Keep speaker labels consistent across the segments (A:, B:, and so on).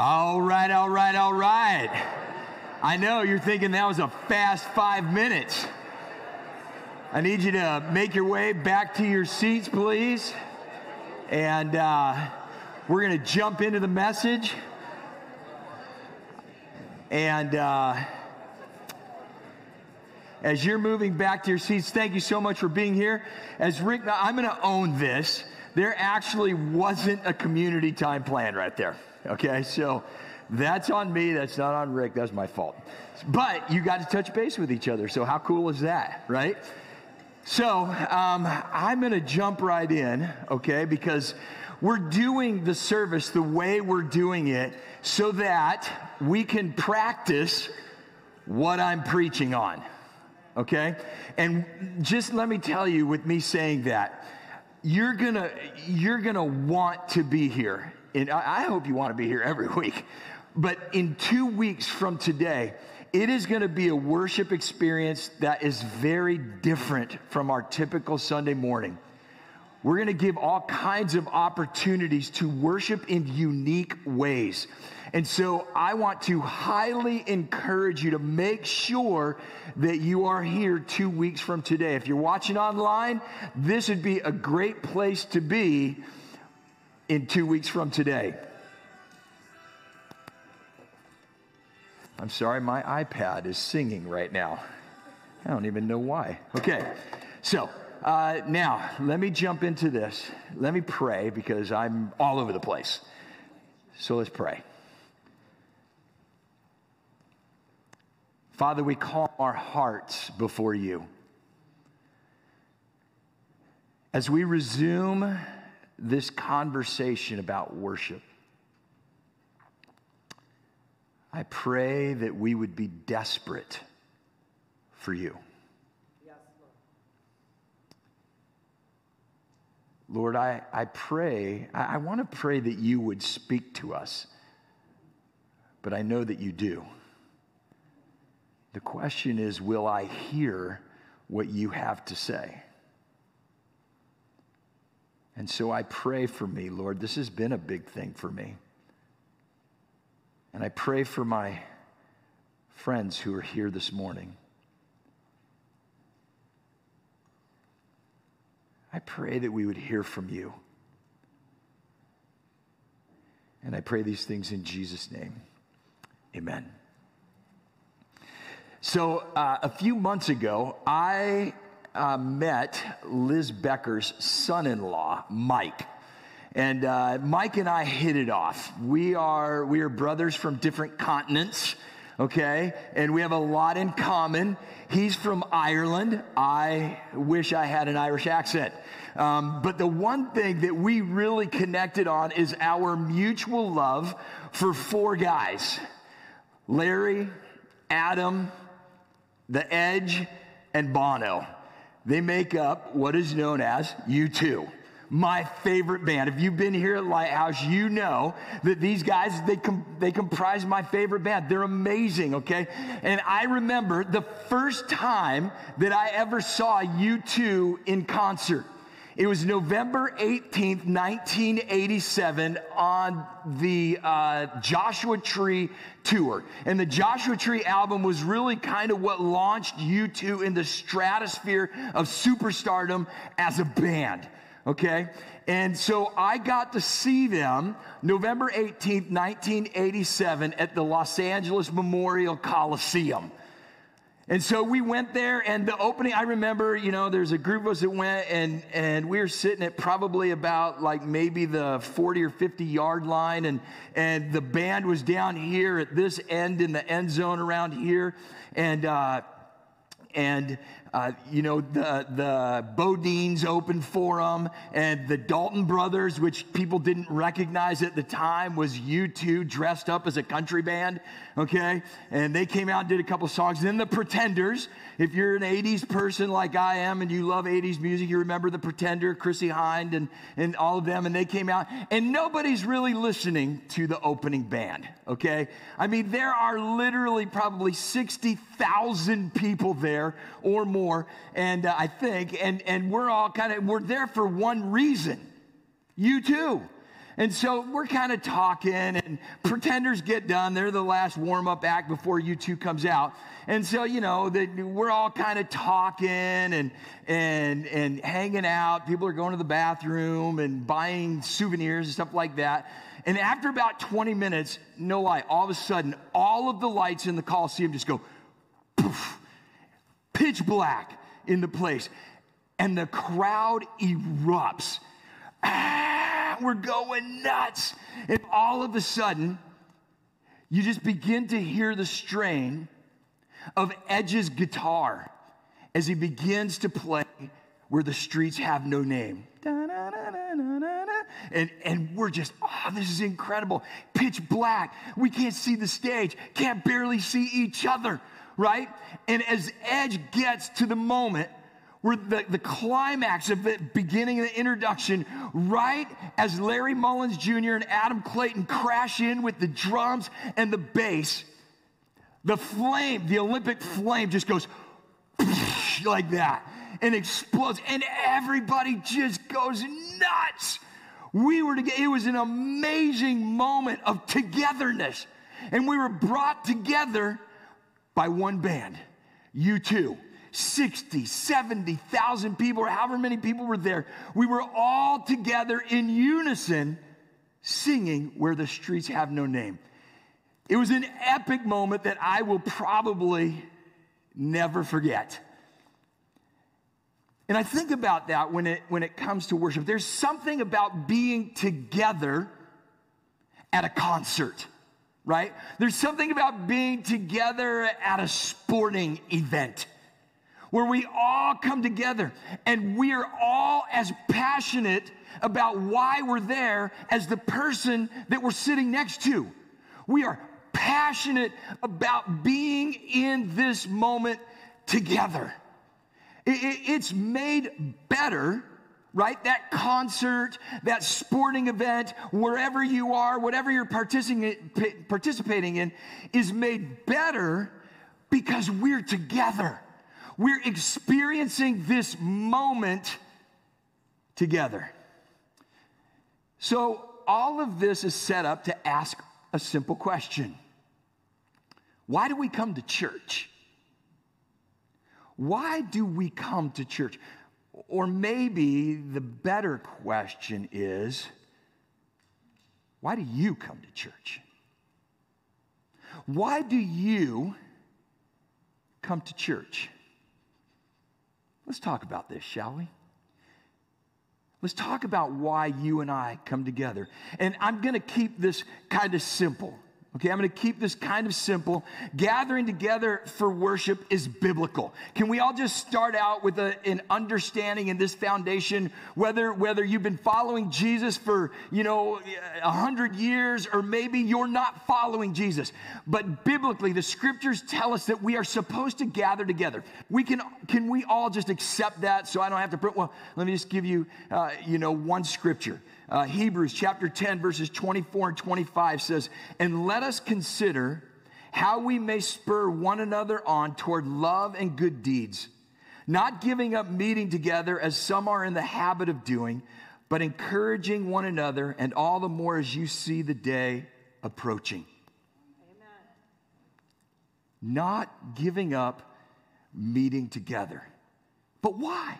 A: All right, all right, all right. I know you're thinking that was a fast five minutes. I need you to make your way back to your seats, please. And uh, we're going to jump into the message. And uh, as you're moving back to your seats, thank you so much for being here. As Rick, I'm going to own this. There actually wasn't a community time plan right there. Okay, so that's on me. That's not on Rick. That's my fault. But you got to touch base with each other. So how cool is that, right? So um, I'm going to jump right in, okay, because we're doing the service the way we're doing it so that we can practice what I'm preaching on, okay? And just let me tell you, with me saying that, you're gonna you're gonna want to be here. And I hope you want to be here every week. But in two weeks from today, it is going to be a worship experience that is very different from our typical Sunday morning. We're going to give all kinds of opportunities to worship in unique ways. And so I want to highly encourage you to make sure that you are here two weeks from today. If you're watching online, this would be a great place to be in two weeks from today. I'm sorry, my iPad is singing right now. I don't even know why. Okay, so uh, now let me jump into this. Let me pray because I'm all over the place. So let's pray. Father, we call our hearts before you. As we resume this conversation about worship, I pray that we would be desperate for you. Yes, Lord. Lord, I, I pray, I, I want to pray that you would speak to us, but I know that you do. The question is, will I hear what you have to say? And so I pray for me, Lord. This has been a big thing for me. And I pray for my friends who are here this morning. I pray that we would hear from you. And I pray these things in Jesus' name. Amen. So, uh, a few months ago, I uh, met Liz Becker's son in law, Mike. And uh, Mike and I hit it off. We are, we are brothers from different continents, okay? And we have a lot in common. He's from Ireland. I wish I had an Irish accent. Um, but the one thing that we really connected on is our mutual love for four guys Larry, Adam, The Edge, and Bono. They make up what is known as U2 my favorite band. If you've been here at Lighthouse, you know that these guys, they, com- they comprise my favorite band. They're amazing, okay? And I remember the first time that I ever saw U2 in concert. It was November 18th, 1987, on the uh, Joshua Tree tour. And the Joshua Tree album was really kind of what launched U2 in the stratosphere of superstardom as a band okay? And so I got to see them November 18th, 1987, at the Los Angeles Memorial Coliseum. And so we went there, and the opening, I remember, you know, there's a group of us that went, and, and we were sitting at probably about like maybe the 40 or 50 yard line, and, and the band was down here at this end in the end zone around here. And, uh, and uh, you know, the, the BoDeans Open for them, and the Dalton brothers, which people didn't recognize at the time, was U2 dressed up as a country band, okay? And they came out and did a couple songs. then the Pretenders, if you're an 80s person like I am and you love 80s music, you remember the Pretender, Chrissie Hynde, and, and all of them, and they came out, and nobody's really listening to the opening band, okay? I mean, there are literally probably 60,000 people there or more more, and uh, I think, and, and we're all kind of, we're there for one reason. U2. And so we're kind of talking, and pretenders get done. They're the last warm up act before U2 comes out. And so, you know, the, we're all kind of talking and, and, and hanging out. People are going to the bathroom and buying souvenirs and stuff like that. And after about 20 minutes, no lie, all of a sudden, all of the lights in the Coliseum just go poof, pitch black in the place. And the crowd erupts. Ah! we're going nuts. And all of a sudden, you just begin to hear the strain of Edge's guitar as he begins to play where the streets have no name. And, and we're just, oh, this is incredible. Pitch black. We can't see the stage, can't barely see each other, right? And as Edge gets to the moment where the, the climax of the beginning of the introduction, right as Larry Mullins Jr. and Adam Clayton crash in with the drums and the bass, the flame, the Olympic flame just goes like that and explodes, and everybody just goes nuts. We were together, it was an amazing moment of togetherness, and we were brought together by one band, U2. 60, 70,000 people, or however many people were there. We were all together in unison singing Where the Streets Have No Name. It was an epic moment that I will probably never forget. And I think about that when it, when it comes to worship. There's something about being together at a concert, right? There's something about being together at a sporting event where we all come together and we are all as passionate about why we're there as the person that we're sitting next to. We are passionate about being in this moment together. It's made better, right? That concert, that sporting event, wherever you are, whatever you're participating in, is made better because we're together. We're experiencing this moment together. So, all of this is set up to ask a simple question Why do we come to church? Why do we come to church? Or maybe the better question is why do you come to church? Why do you come to church? Let's talk about this, shall we? Let's talk about why you and I come together. And I'm going to keep this kind of simple. Okay, I'm going to keep this kind of simple. Gathering together for worship is biblical. Can we all just start out with a, an understanding in this foundation, whether whether you've been following Jesus for you know a hundred years, or maybe you're not following Jesus, but biblically, the scriptures tell us that we are supposed to gather together. We can can we all just accept that? So I don't have to. Well, let me just give you uh, you know one scripture. Uh, Hebrews chapter 10, verses 24 and 25 says, And let us consider how we may spur one another on toward love and good deeds, not giving up meeting together as some are in the habit of doing, but encouraging one another, and all the more as you see the day approaching. Amen. Not giving up meeting together. But why?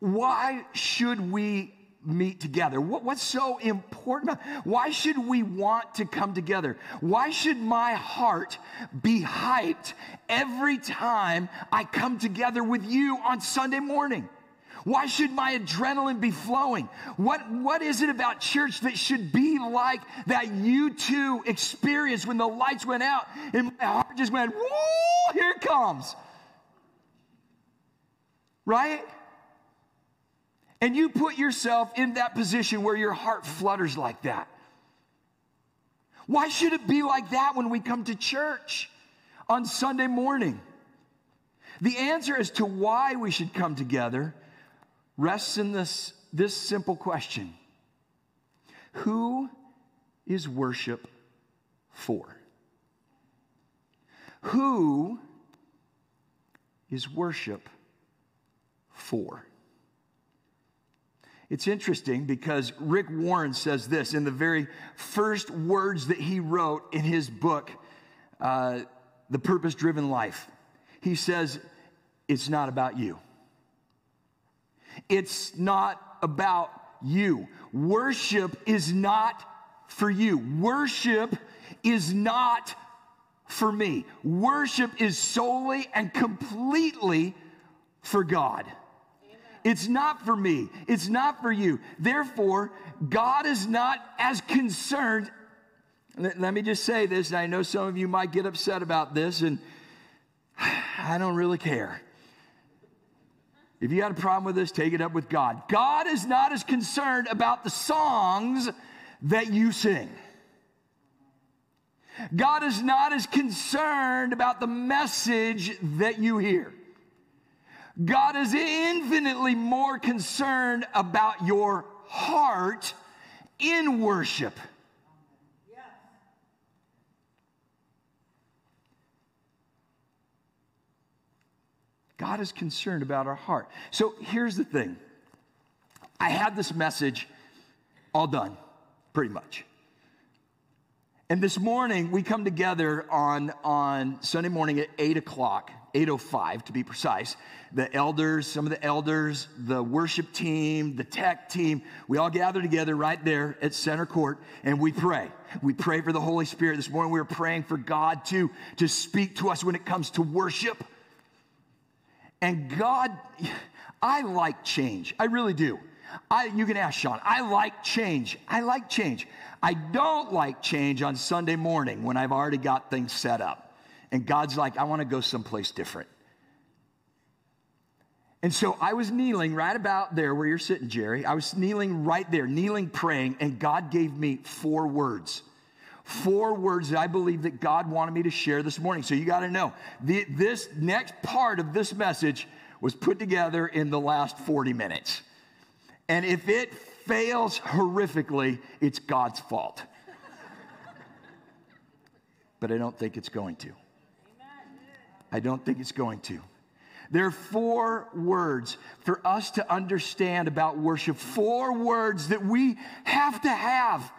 A: Why should we meet together? What, what's so important? Why should we want to come together? Why should my heart be hyped every time I come together with you on Sunday morning? Why should my adrenaline be flowing? What, what is it about church that should be like that U2 experienced when the lights went out and my heart just went, whoa, here it comes. Right? And you put yourself in that position where your heart flutters like that. Why should it be like that when we come to church on Sunday morning? The answer as to why we should come together rests in this, this simple question Who is worship for? Who is worship for? It's interesting because Rick Warren says this in the very first words that he wrote in his book, uh, The Purpose Driven Life. He says, It's not about you. It's not about you. Worship is not for you. Worship is not for me. Worship is solely and completely for God. It's not for me. It's not for you. Therefore, God is not as concerned. Let, me just say this, and I know some of you might get upset about this, and I don't really care. If you got a problem with this, take it up with God. God is not as concerned about the songs that you sing. God is not as concerned about the message that you hear. God is infinitely more concerned about your heart in worship. God is concerned about our heart. So here's the thing I had this message all done, pretty much. And this morning, we come together on, on Sunday morning at 8 o'clock, 8.05 to be precise. The elders, some of the elders, the worship team, the tech team, we all gather together right there at center court and we pray. We pray for the Holy Spirit. This morning, we were praying for God to, to speak to us when it comes to worship. And God, I like change. I really do. I, you can ask Sean. I like change. I like change. I don't like change on Sunday morning when I've already got things set up. And God's like, I want to go someplace different. And so I was kneeling right about there where you're sitting, Jerry. I was kneeling right there, kneeling, praying, and God gave me four words. Four words that I believe that God wanted me to share this morning. So you got to know the, this next part of this message was put together in the last 40 minutes. And if it fails horrifically, it's God's fault. but I don't think it's going to. I don't think it's going to. There are four words for us to understand about worship, four words that we have to have,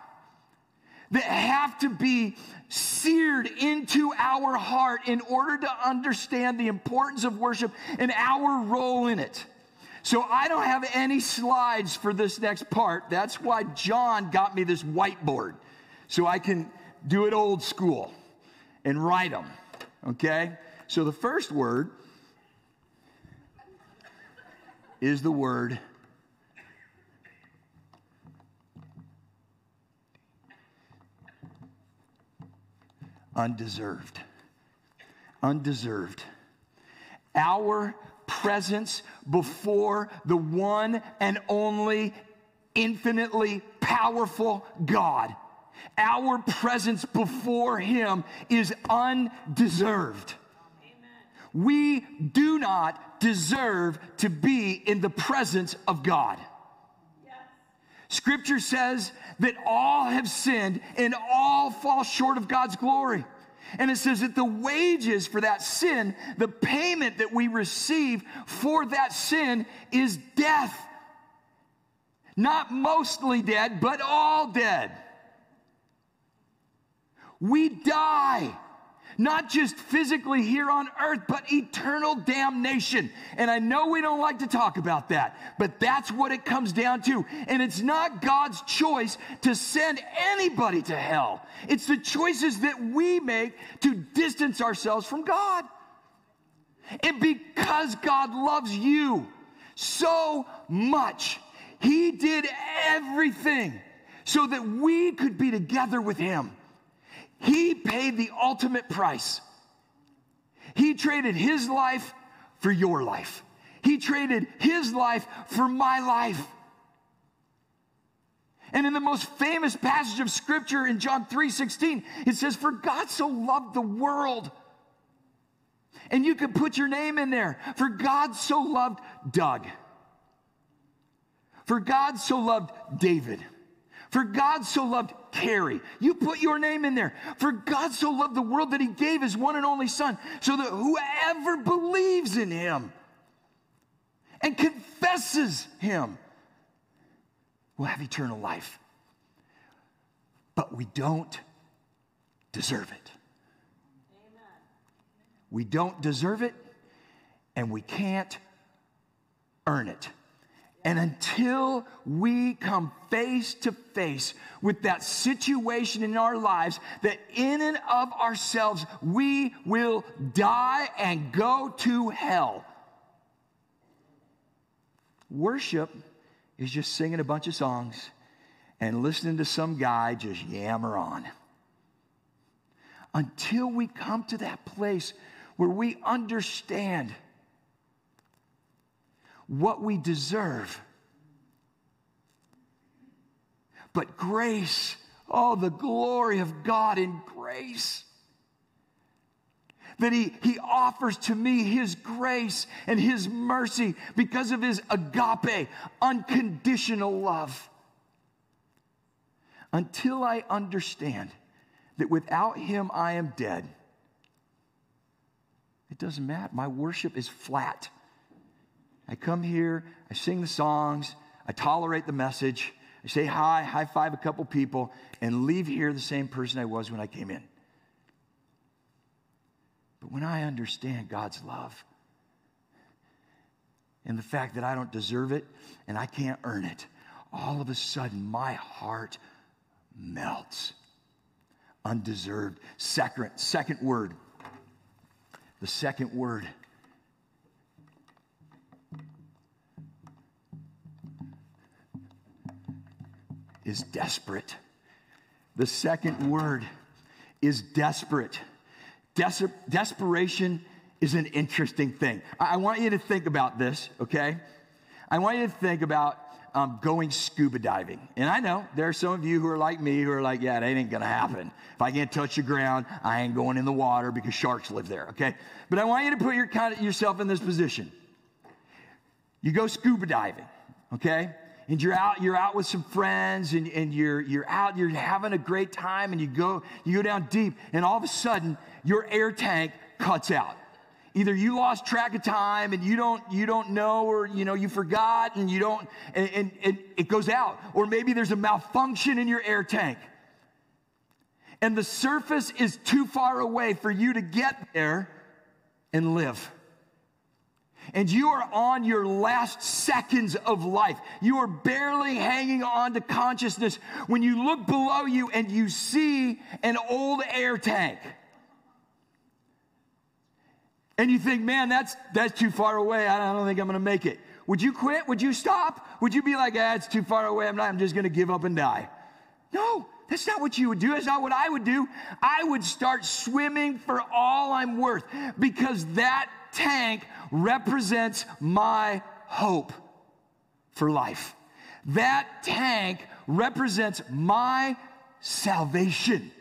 A: that have to be seared into our heart in order to understand the importance of worship and our role in it. So I don't have any slides for this next part. That's why John got me this whiteboard so I can do it old school and write them. Okay? So the first word is the word undeserved. Undeserved. Our presence before the one and only infinitely powerful God. Our presence before Him is undeserved. We do not deserve to be in the presence of God. Scripture says that all have sinned and all fall short of God's glory. And it says that the wages for that sin, the payment that we receive for that sin is death. Not mostly dead, but all dead. We die not just physically here on earth, but eternal damnation. And I know we don't like to talk about that, but that's what it comes down to. And it's not God's choice to send anybody to hell, it's the choices that we make to distance ourselves from God. And because God loves you so much, He did everything so that we could be together with Him. He paid the ultimate price. He traded his life for your life. He traded his life for my life. And in the most famous passage of scripture in John 3:16, it says, For God so loved the world. And you can put your name in there. For God so loved Doug. For God so loved David. For God so loved Carrie. You put your name in there. For God so loved the world that he gave his one and only Son, so that whoever believes in him and confesses him we'll have eternal life. But we don't deserve it. We don't deserve it, and we can't earn it. And until we come face to face with that situation in our lives, that in and of ourselves we will die and go to hell. Worship is just singing a bunch of songs and listening to some guy just yammer on. Until we come to that place where we understand what we deserve. But grace, oh, the glory of God in grace. That he, he offers to me His grace and His mercy because of His agape, unconditional love. Until I understand that without Him I am dead, it doesn't matter. My worship is flat. I come here, I sing the songs, I tolerate the message, I say hi, high five a couple people, and leave here the same person I was when I came in. But when I understand God's love and the fact that I don't deserve it and I can't earn it, all of a sudden my heart melts. Undeserved. Second, second word. The second word is desperate. The second word is desperate. Des- desperation is an interesting thing. I-, I want you to think about this, okay? I want you to think about um, going scuba diving. And I know there are some of you who are like me who are like, yeah, that ain't gonna happen. If I can't touch the ground, I ain't going in the water because sharks live there, okay? But I want you to put your, kind of, yourself in this position. You go scuba diving, okay? And you're out, you're out with some friends and, and you're, you're out, you're having a great time and you go, you go down deep and all of a sudden your air tank cuts out. Either you lost track of time and you don't, you don't know or you know you forgot and you don't and, and, and it goes out. Or maybe there's a malfunction in your air tank. And the surface is too far away for you to get there and live and you are on your last seconds of life. You are barely hanging on to consciousness when you look below you and you see an old air tank. And you think, man, that's, that's too far away. I don't think I'm going to make it. Would you quit? Would you stop? Would you be like, ah, it's too far away. I'm not, I'm just going to give up and die. No, that's not what you would do. That's not what I would do. I would start swimming for all I'm worth because that tank represents my hope for life. That tank represents my salvation.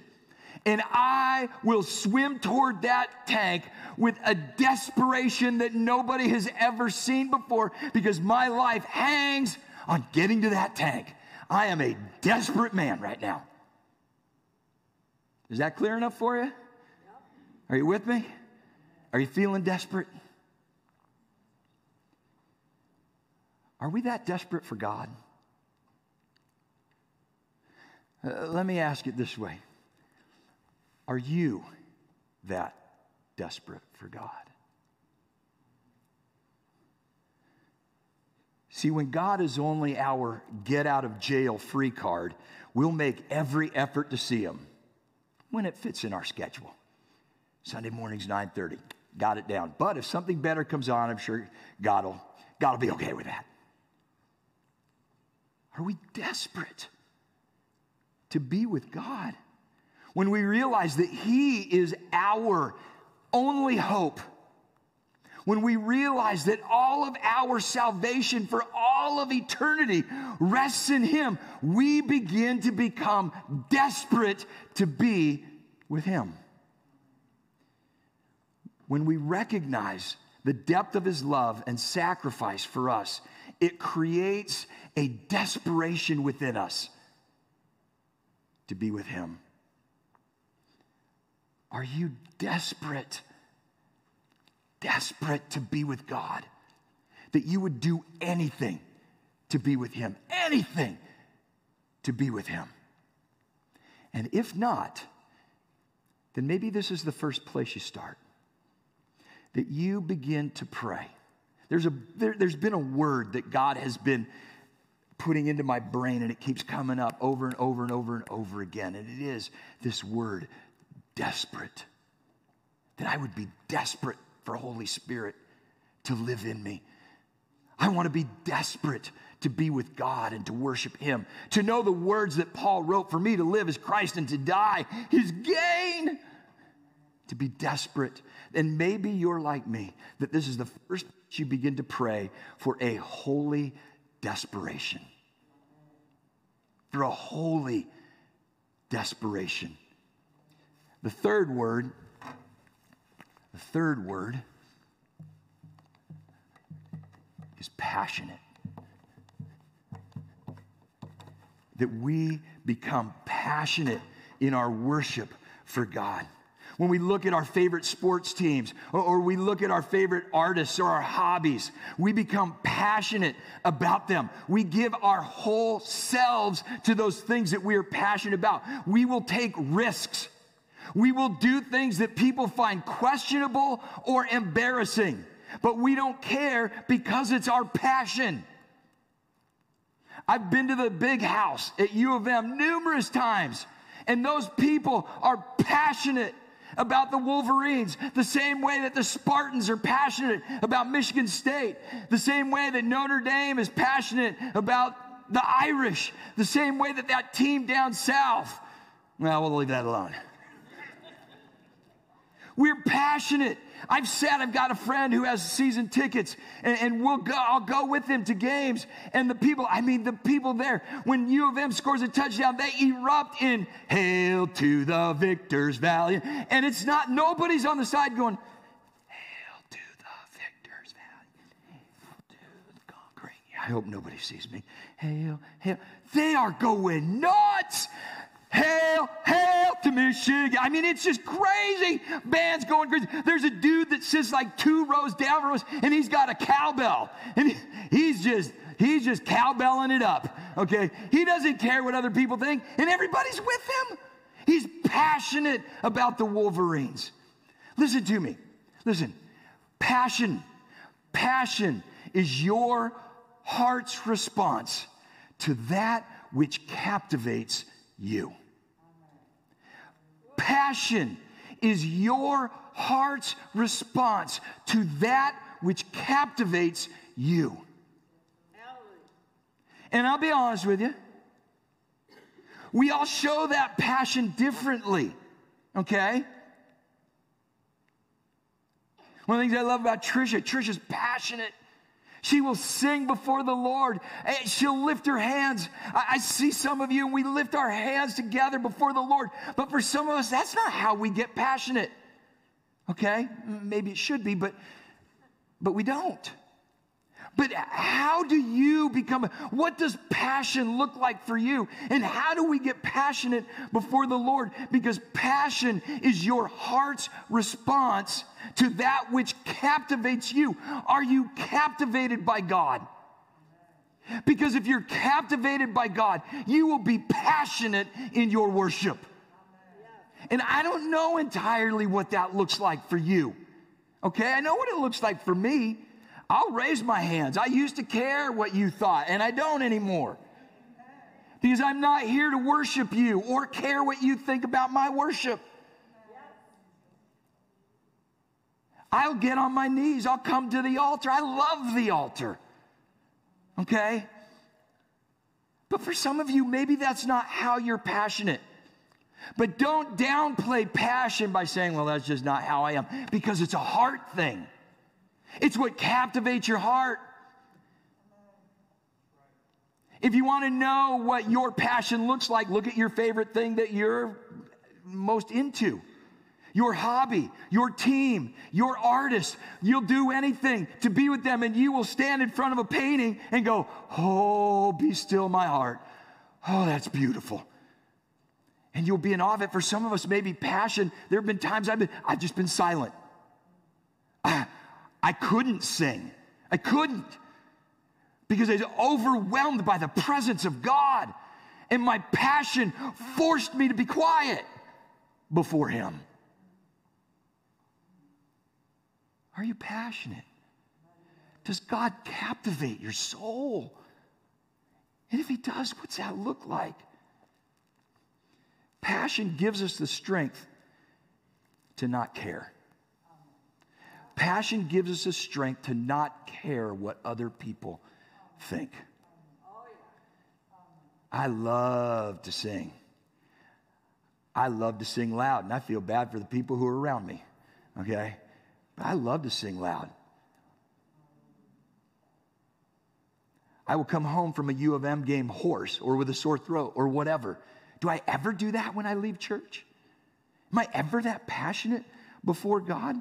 A: And I will swim toward that tank with a desperation that nobody has ever seen before because my life hangs on getting to that tank. I am a desperate man right now. Is that clear enough for you? Are you with me? Are you feeling desperate? Are we that desperate for God? Uh, let me ask it this way Are you that desperate for God? See, when God is only our get out of jail free card, we'll make every effort to see him when it fits in our schedule. Sunday mornings 9:30. Got it down. But if something better comes on, I'm sure God will God will be okay with that. Are we desperate to be with God? When we realize that He is our only hope, when we realize that all of our salvation for all of eternity rests in Him, we begin to become desperate to be with Him. When we recognize the depth of His love and sacrifice for us, it creates a desperation within us to be with Him. Are you desperate? Desperate to be with God? That you would do anything to be with Him? Anything to be with Him? And if not, then maybe this is the first place you start. That you begin to pray. There's, a, there, there's been a word that God has been putting into my brain, and it keeps coming up over and over and over and over again. And it is this word, desperate. That I would be desperate for Holy Spirit to live in me. I want to be desperate to be with God and to worship Him, to know the words that Paul wrote for me to live as Christ and to die is gain. To be desperate. And maybe you're like me, that this is the first you begin to pray for a holy desperation. For a holy desperation. The third word, the third word is passionate. That we become passionate in our worship for God. When we look at our favorite sports teams or, or, we look at our favorite artists or our hobbies, we become passionate about them. We give our whole selves to those things that we are passionate about. We will take risks. We will do things that people find questionable or embarrassing but we don't care because it's our passion. I've been to the big house at U of M numerous times, and those people are passionate about the Wolverines, the same way that the Spartans are passionate about Michigan State, the same way that Notre Dame is passionate about the Irish, the same way that that team down south. Well, we'll leave that alone. We're passionate I've said I've got a friend who has season tickets, and, and, we'll go. I'll go with him to games. And the people, I mean, the people there, when U of M scores a touchdown, they erupt in "Hail to the victors, valiant!" And it's not nobody's on the side going, "Hail to the victors, valiant!" Hail to the conquering. I hope nobody sees me. Hail, hail! They are going nuts. Hail, hail Michigan. I mean, it's just crazy. Band's going crazy. There's a dude that sits like two rows down from us, and he's got a cowbell. And he's just, he's just cowbelling it up. Okay? He doesn't care what other people think, and everybody's with him. He's passionate about the Wolverines. Listen to me. Listen. Passion, passion is your heart's response to that which captivates you. Passion is your heart's response to that which captivates you. And I'll be honest with you, we all show that passion differently, okay? One of the things I love about Trisha, Trisha's passionate she will sing before the Lord. Eh, she'll lift her hands. I, see some of you, and we lift our hands together before the Lord. But for some of us, that's not how we get passionate. Okay? Maybe it should be, but but we don't. But how do you become, what does passion look like for you? And how do we get passionate before the Lord? Because passion is your heart's response to that which captivates you. Are you captivated by God? Because if you're captivated by God, you will be passionate in your worship. And I don't know entirely what that looks like for you. Okay, I know what it looks like for me. I'll raise my hands. I used to care what you thought, and I don't anymore. Because I'm not here to worship you or care what you think about my worship. I'll get on my knees. I'll come to the altar. I love the altar. Okay? But for some of you, maybe that's not how you're passionate. But don't downplay passion by saying, well, that's just not how I am, because it's a heart thing. It's what captivates your heart. If you want to know what your passion looks like, look at your favorite thing that you're most into. Your hobby, your team, your artist. You'll do anything to be with them, and you will stand in front of a painting and go, Oh, be still my heart. Oh, that's beautiful. And you'll be in awe of it. For some of us, maybe passion. There have been times I've been, I've just been silent. Ah, I couldn't sing. I couldn't because I was overwhelmed by the presence of God. and my passion forced me to be quiet before Him. Are you passionate? Does God captivate your soul? And if He does, what's that look like? Passion gives us the strength to not care. Passion gives us the strength to not care what other people think. I love to sing. I love to sing loud, and I feel bad for the people who are around me, okay? But I love to sing loud. I will come home from a U of M game hoarse or with a sore throat or whatever. Do I ever do that when I leave church? Am I ever that passionate before God?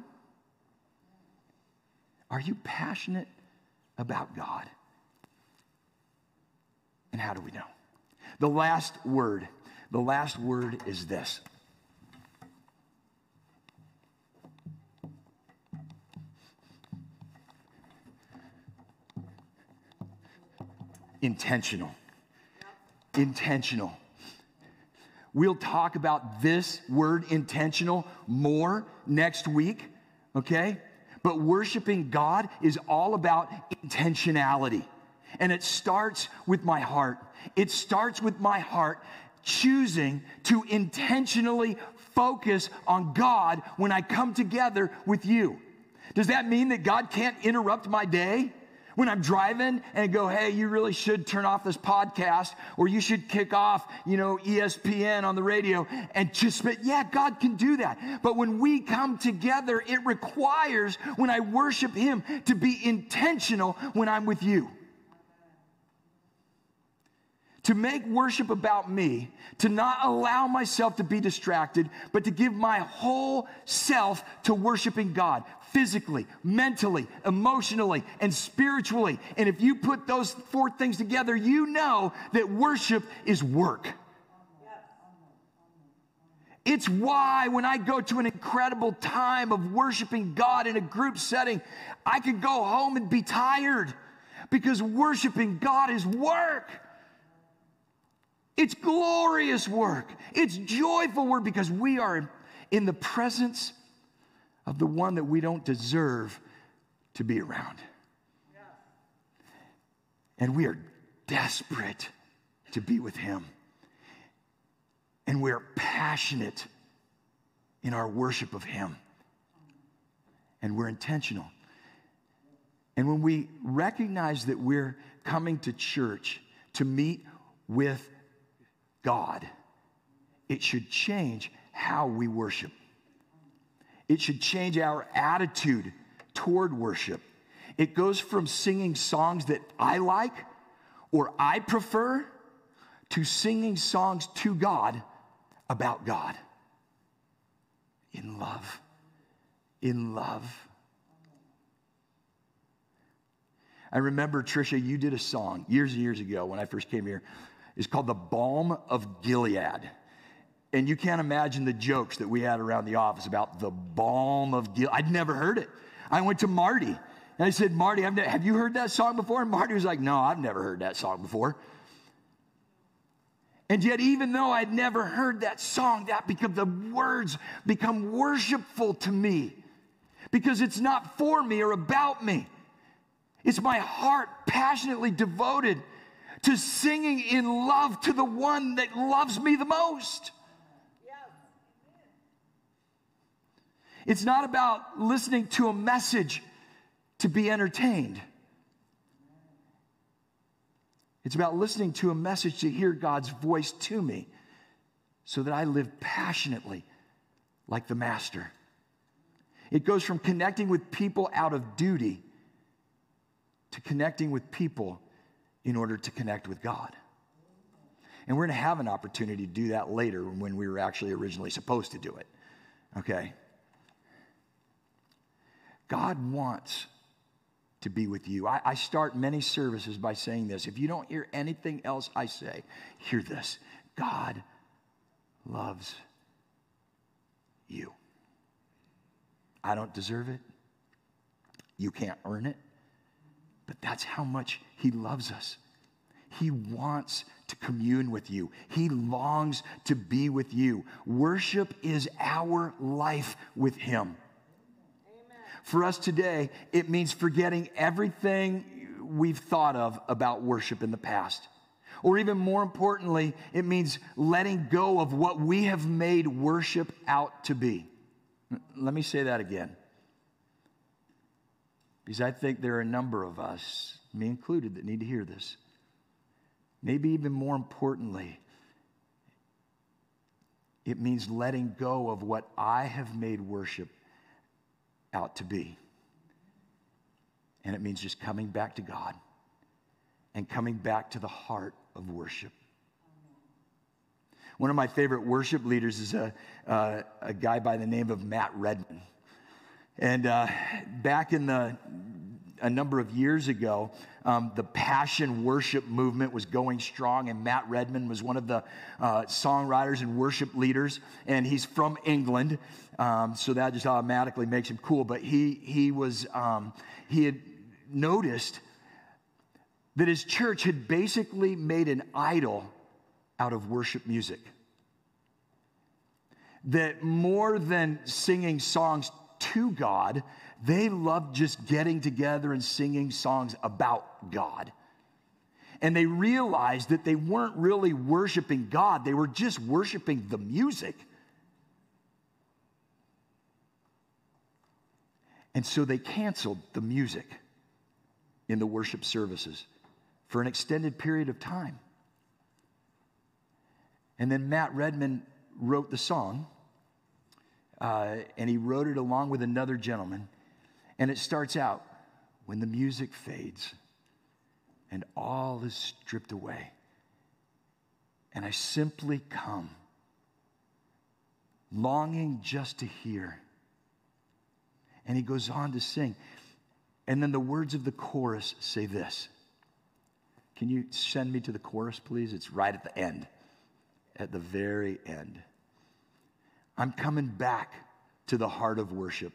A: Are you passionate about God? And how do we know? The last word, the last word is this. Intentional. Intentional. We'll talk about this word intentional more next week, okay? But worshiping God is all about intentionality. And it starts with my heart. It starts with my heart choosing to intentionally focus on God when I come together with you. Does that mean that God can't interrupt my day? When I'm driving and go, hey, you really should turn off this podcast or you should kick off, you know, ESPN on the radio and just, yeah, God can do that. But when we come together, it requires when I worship Him to be intentional when I'm with you. To make worship about me, to not allow myself to be distracted, but to give my whole self to worshiping God physically, mentally, emotionally, and spiritually. And if you put those four things together, you know that worship is work. It's why when I go to an incredible time of worshiping God in a group setting, I could go home and be tired because worshiping God is work. It's glorious work. It's joyful work because we are in the presence of the one that we don't deserve to be around. And we are desperate to be with him. And we're passionate in our worship of him. And we're intentional. And when we recognize that we're coming to church to meet with God, it should change how we worship. It should change our attitude toward worship. It goes from singing songs that I like or I prefer to singing songs to God about God in love. In love. I remember, Trisha, you did a song years and years ago when I first came here. It's called The Balm of Gilead. And you can't imagine the jokes that we had around the office about the balm of Gilead. I'd never heard it. I went to Marty and I said, Marty, have you heard that song before? And Marty was like, No, I've never heard that song before. And yet, even though I'd never heard that song, that because the words become worshipful to me because it's not for me or about me. It's my heart passionately devoted to singing in love to the one that loves me the most. It's not about listening to a message to be entertained. It's about listening to a message to hear God's voice to me so that I live passionately like the Master. It goes from connecting with people out of duty to connecting with people in order to connect with God. And we're going to have an opportunity to do that later when we were actually originally supposed to do it. Okay? God wants to be with you. I, I, start many services by saying this. If you don't hear anything else I say, hear this God loves you. I don't deserve it. You can't earn it. But that's how much He loves us. He wants to commune with you. He longs to be with you. Worship is our life with Him. For us today, it means forgetting everything we've thought of about worship in the past. Or even more importantly, it means letting go of what we have made worship out to be. Let me say that again. Because I think there are a number of us, me included, that need to hear this. Maybe even more importantly, it means letting go of what I have made worship out to be. And it means just coming back to God and coming back to the heart of worship. One of my favorite worship leaders is a, uh, a guy by the name of Matt Redman. And uh, back in the a number of years ago, um, the passion worship movement was going strong, and Matt Redman was one of the uh, songwriters and worship leaders, and he's from England, um, so that just automatically makes him cool. But he he was um, he had noticed that his church had basically made an idol out of worship music. That more than singing songs to God, they loved just getting together and singing songs about God. And they realized that they weren't really worshiping God, they were just worshiping the music. And so they canceled the music in the worship services for an extended period of time. And then Matt Redman wrote the song, uh, and he wrote it along with another gentleman. And it starts out when the music fades and all is stripped away. And I simply come, longing just to hear. And he goes on to sing. And then the words of the chorus say this. Can you send me to the chorus, please? It's right at the end, at the very end. I'm coming back to the heart of worship.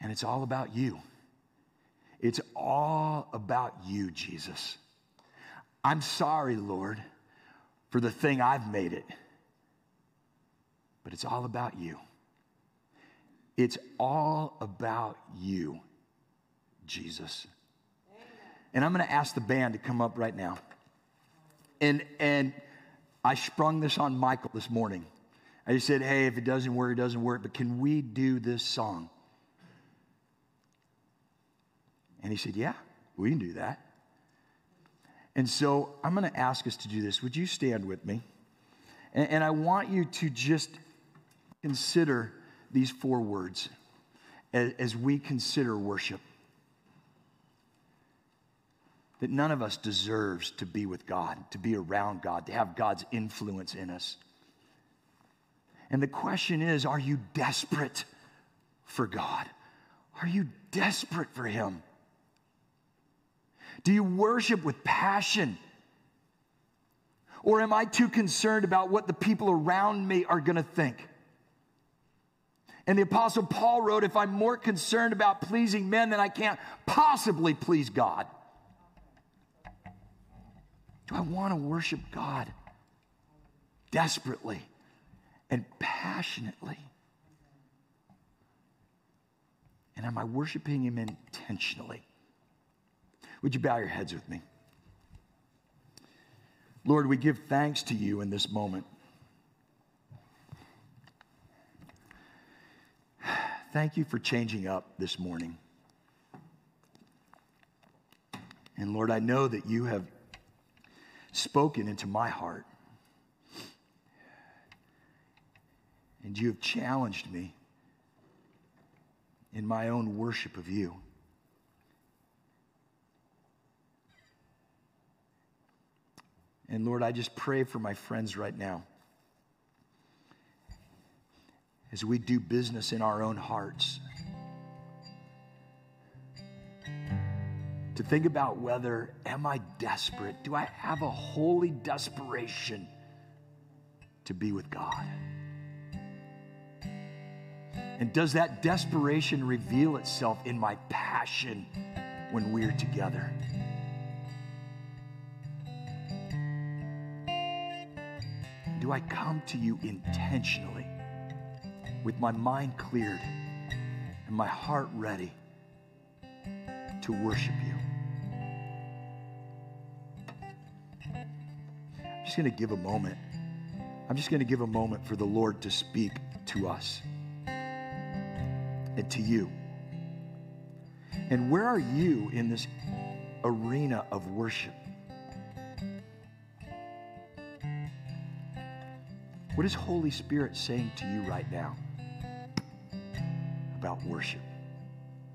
A: And it's all about you. It's all about you, Jesus. I'm sorry, Lord, for the thing I've made it. But it's all about you. It's all about you, Jesus. And I'm going to ask the band to come up right now. And, and I sprung this on Michael this morning. I just said, hey, if it doesn't work, it doesn't work, but can we do this song? And he said, yeah, we can do that. And so I'm going to ask us to do this. Would you stand with me? And, and I want you to just consider these four words as, as we consider worship. That none of us deserves to be with God, to be around God, to have God's influence in us. And the question is are you desperate for God? Are you desperate for Him? Do you worship with passion? Or am I too concerned about what the people around me are going to think? And the Apostle Paul wrote, If I'm more concerned about pleasing men, then I can't possibly please God. Do I want to worship God desperately? And passionately? And am I worshiping Him intentionally? Would you bow your heads with me? Lord, we give thanks to you in this moment. Thank you for changing up this morning. And Lord, I know that you have spoken into my heart. And you have challenged me in my own worship of you. And Lord, I just pray for my friends right now. As we do business in our own hearts, to think about whether am I desperate? Do I have a holy desperation to be with God? And does that desperation reveal itself in my passion when we're together? do I come to you intentionally with my mind cleared and my heart ready to worship you? I'm just going to give a moment. I'm just going to give a moment for the Lord to speak to us and to you. And where are you in this arena of worship? What is Holy Spirit saying to you right now about worship?